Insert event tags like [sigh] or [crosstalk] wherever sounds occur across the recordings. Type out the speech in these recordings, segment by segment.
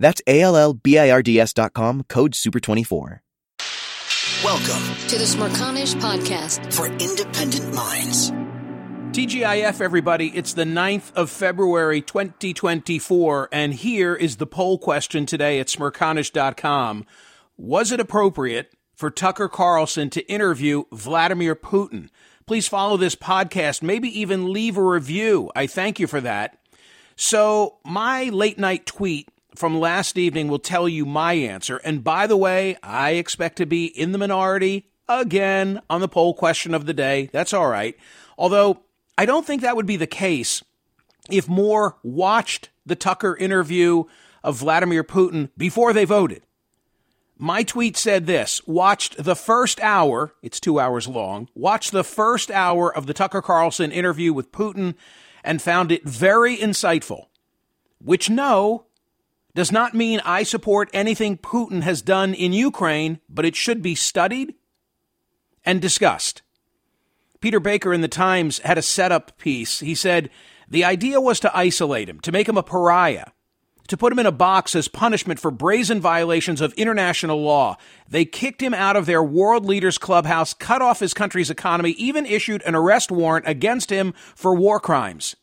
That's A-L-L-B-I-R-D-S dot com, code SUPER24. Welcome to the Smerconish Podcast for independent minds. TGIF, everybody, it's the 9th of February 2024, and here is the poll question today at smerconish.com. Was it appropriate for Tucker Carlson to interview Vladimir Putin? Please follow this podcast, maybe even leave a review. I thank you for that. So, my late night tweet from last evening will tell you my answer. And by the way, I expect to be in the minority again on the poll question of the day. That's all right. Although I don't think that would be the case if more watched the Tucker interview of Vladimir Putin before they voted. My tweet said this watched the first hour, it's two hours long, watched the first hour of the Tucker Carlson interview with Putin and found it very insightful. Which, no, does not mean I support anything Putin has done in Ukraine, but it should be studied and discussed. Peter Baker in the Times had a setup piece. He said the idea was to isolate him, to make him a pariah, to put him in a box as punishment for brazen violations of international law. They kicked him out of their world leaders clubhouse, cut off his country's economy, even issued an arrest warrant against him for war crimes.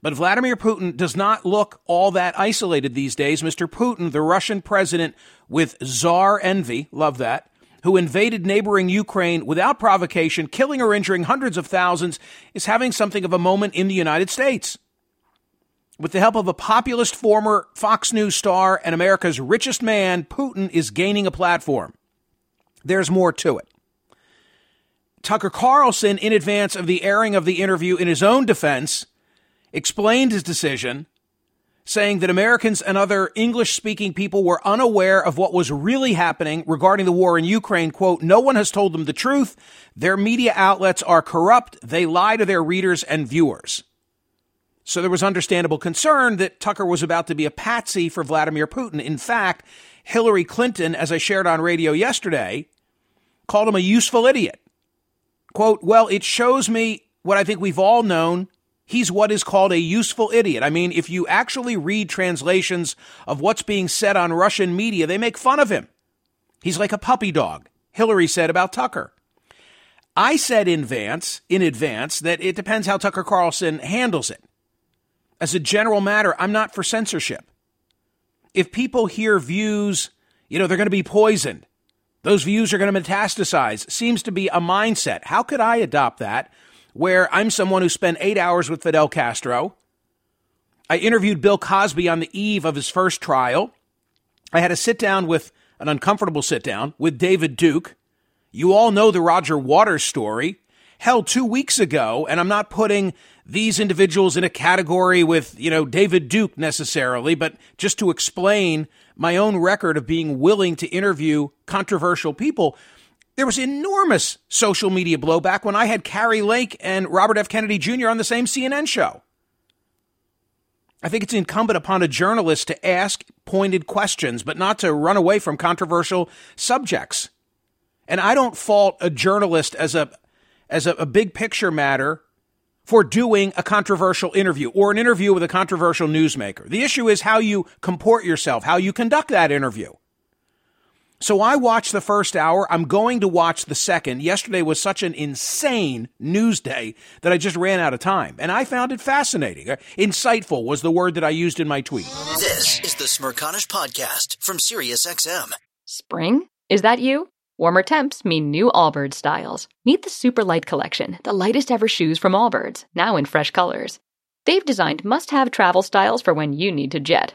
But Vladimir Putin does not look all that isolated these days. Mr. Putin, the Russian president with czar envy, love that, who invaded neighboring Ukraine without provocation, killing or injuring hundreds of thousands, is having something of a moment in the United States. With the help of a populist former Fox News star and America's richest man, Putin is gaining a platform. There's more to it. Tucker Carlson, in advance of the airing of the interview in his own defense, explained his decision, saying that Americans and other English speaking people were unaware of what was really happening regarding the war in Ukraine. Quote, no one has told them the truth. Their media outlets are corrupt. They lie to their readers and viewers. So there was understandable concern that Tucker was about to be a patsy for Vladimir Putin. In fact, Hillary Clinton, as I shared on radio yesterday, called him a useful idiot. Quote, well, it shows me what I think we've all known he's what is called a useful idiot. I mean, if you actually read translations of what's being said on Russian media, they make fun of him. He's like a puppy dog, Hillary said about Tucker. I said in advance, in advance that it depends how Tucker Carlson handles it. As a general matter, I'm not for censorship. If people hear views, you know, they're going to be poisoned. Those views are going to metastasize. Seems to be a mindset. How could I adopt that where I'm someone who spent eight hours with Fidel Castro. I interviewed Bill Cosby on the eve of his first trial. I had a sit down with an uncomfortable sit down with David Duke. You all know the Roger Waters story. Hell, two weeks ago, and I'm not putting these individuals in a category with, you know, David Duke necessarily, but just to explain my own record of being willing to interview controversial people. There was enormous social media blowback when I had Kari Lake and Robert F. Kennedy Jr. on the same CNN show. I think it's incumbent upon a journalist to ask pointed questions, but not to run away from controversial subjects. And I don't fault a journalist as a as a, a big picture matter for doing a controversial interview or an interview with a controversial newsmaker. The issue is how you comport yourself, how you conduct that interview. So I watched the first hour. I'm going to watch the second. Yesterday was such an insane news day that I just ran out of time. And I found it fascinating. Uh, insightful was the word that I used in my tweet. This is the Smerconish Podcast from SiriusXM. Spring? Is that you? Warmer temps mean new Allbirds styles. Meet the Super Light Collection, the lightest ever shoes from Allbirds, now in fresh colors. They've designed must have travel styles for when you need to jet.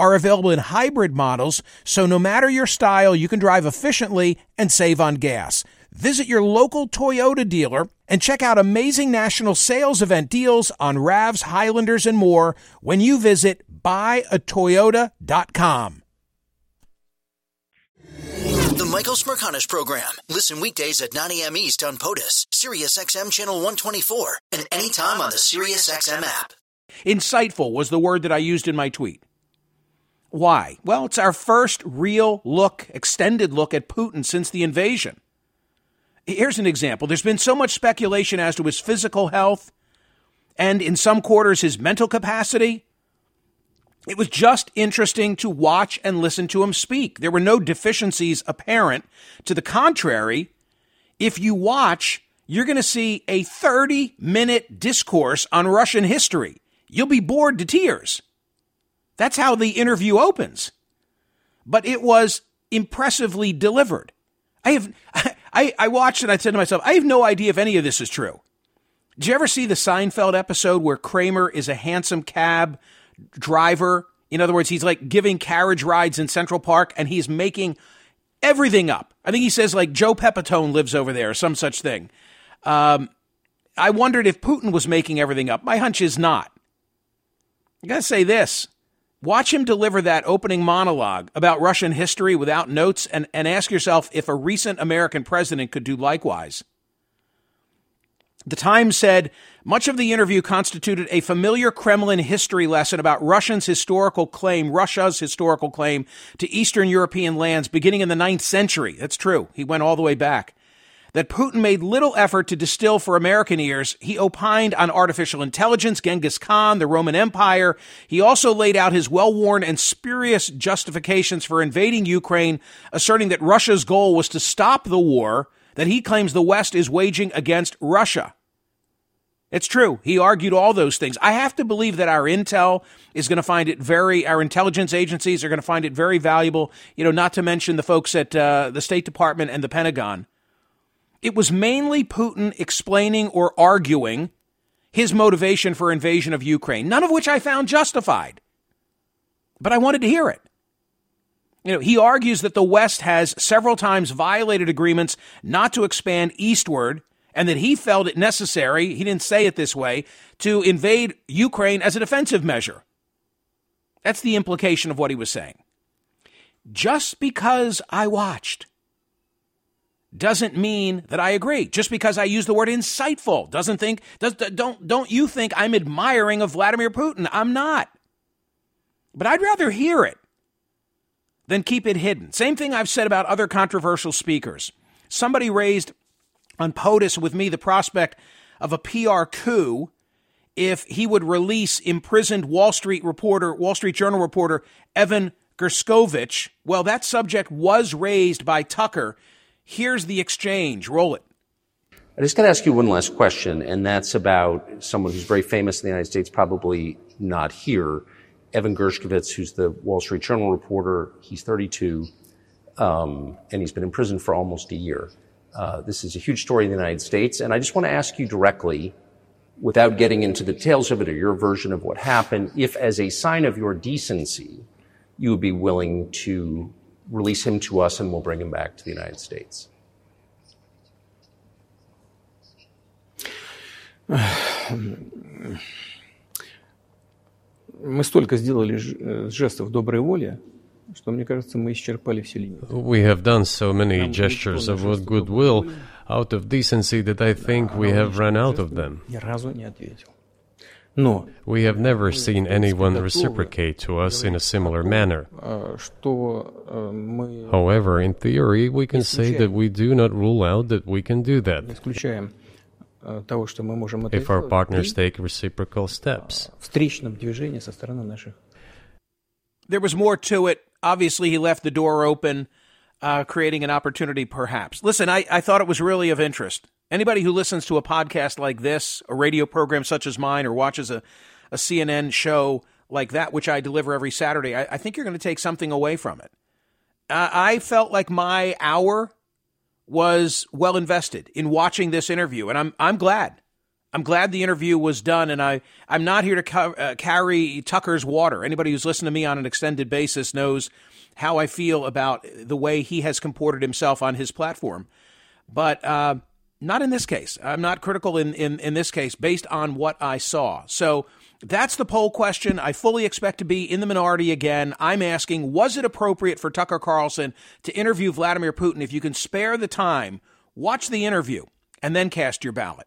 are available in hybrid models, so no matter your style, you can drive efficiently and save on gas. Visit your local Toyota dealer and check out amazing national sales event deals on RAVs, Highlanders, and more when you visit buyatoyota.com. The Michael Smerconish Program. Listen weekdays at 9 a.m. East on POTUS, SiriusXM Channel 124, and anytime on the SiriusXM app. Insightful was the word that I used in my tweet. Why? Well, it's our first real look, extended look at Putin since the invasion. Here's an example. There's been so much speculation as to his physical health and, in some quarters, his mental capacity. It was just interesting to watch and listen to him speak. There were no deficiencies apparent. To the contrary, if you watch, you're going to see a 30 minute discourse on Russian history. You'll be bored to tears. That's how the interview opens. But it was impressively delivered. I have [laughs] I, I watched it, I said to myself, I have no idea if any of this is true. Did you ever see the Seinfeld episode where Kramer is a hansom cab driver? In other words, he's like giving carriage rides in Central Park and he's making everything up. I think he says like Joe Pepitone lives over there or some such thing. Um, I wondered if Putin was making everything up. My hunch is not. I gotta say this. Watch him deliver that opening monologue about Russian history without notes and, and ask yourself if a recent American president could do likewise. The Times said much of the interview constituted a familiar Kremlin history lesson about Russia's historical claim, Russia's historical claim to Eastern European lands beginning in the ninth century. That's true. He went all the way back that Putin made little effort to distill for American ears. He opined on artificial intelligence, Genghis Khan, the Roman Empire. He also laid out his well worn and spurious justifications for invading Ukraine, asserting that Russia's goal was to stop the war that he claims the West is waging against Russia. It's true. He argued all those things. I have to believe that our intel is going to find it very, our intelligence agencies are going to find it very valuable, you know, not to mention the folks at uh, the State Department and the Pentagon. It was mainly Putin explaining or arguing his motivation for invasion of Ukraine, none of which I found justified. But I wanted to hear it. You know, he argues that the West has several times violated agreements not to expand eastward and that he felt it necessary, he didn't say it this way, to invade Ukraine as a defensive measure. That's the implication of what he was saying. Just because I watched doesn't mean that I agree. Just because I use the word insightful doesn't think does don't don't you think I'm admiring of Vladimir Putin? I'm not. But I'd rather hear it than keep it hidden. Same thing I've said about other controversial speakers. Somebody raised on POTUS with me the prospect of a PR coup if he would release imprisoned Wall Street reporter, Wall Street Journal reporter Evan Gershkovich. Well, that subject was raised by Tucker Here's the exchange. Roll it. I just got to ask you one last question, and that's about someone who's very famous in the United States, probably not here. Evan Gershkovich, who's the Wall Street Journal reporter. He's 32, um, and he's been in prison for almost a year. Uh, this is a huge story in the United States, and I just want to ask you directly, without getting into the details of it or your version of what happened, if as a sign of your decency, you would be willing to release him to us and we'll bring him back to the United States. Мы столько сделали жестов доброй воли, что, мне кажется, мы исчерпали все линии. We have done so many gestures of goodwill out of decency that I think we have run out of them. Ни разу не ответил. Но we have never seen anyone reciprocate to us in a similar manner. However, in theory, we can say that we do not rule out that we can do that. If our partners take reciprocal steps. There was more to it. Obviously, he left the door open, uh, creating an opportunity, perhaps. Listen, I, I thought it was really of interest. Anybody who listens to a podcast like this, a radio program such as mine, or watches a, a CNN show like that, which I deliver every Saturday, I, I think you're going to take something away from it. Uh, I felt like my hour was well invested in watching this interview, and I'm I'm glad. I'm glad the interview was done, and I I'm not here to ca- uh, carry Tucker's water. Anybody who's listened to me on an extended basis knows how I feel about the way he has comported himself on his platform, but. Uh, not in this case. I'm not critical in, in, in this case based on what I saw. So that's the poll question. I fully expect to be in the minority again. I'm asking, was it appropriate for Tucker Carlson to interview Vladimir Putin? If you can spare the time, watch the interview and then cast your ballot.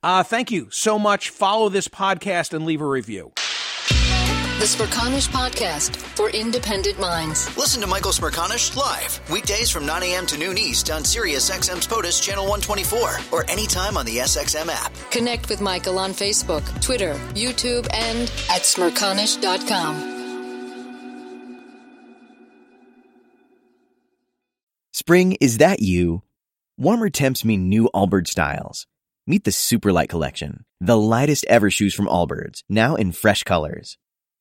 Uh, thank you so much. Follow this podcast and leave a review. The Smerconish Podcast for independent minds. Listen to Michael Smerconish live weekdays from 9 a.m. to noon East on Sirius XM's POTUS Channel 124 or anytime on the SXM app. Connect with Michael on Facebook, Twitter, YouTube, and at smerconish.com. Spring, is that you? Warmer temps mean new Allbirds styles. Meet the Superlight Collection, the lightest ever shoes from Allbirds, now in fresh colors.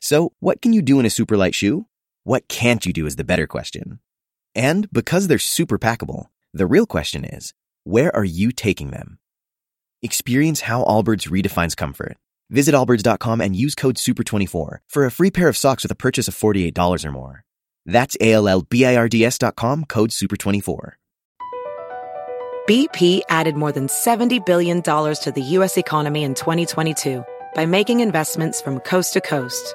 So, what can you do in a super light shoe? What can't you do is the better question. And because they're super packable, the real question is, where are you taking them? Experience how Allbirds redefines comfort. Visit allbirds.com and use code SUPER24 for a free pair of socks with a purchase of $48 or more. That's A-L-L-B-I-R-D-S dot com, code SUPER24. BP added more than $70 billion to the U.S. economy in 2022 by making investments from coast to coast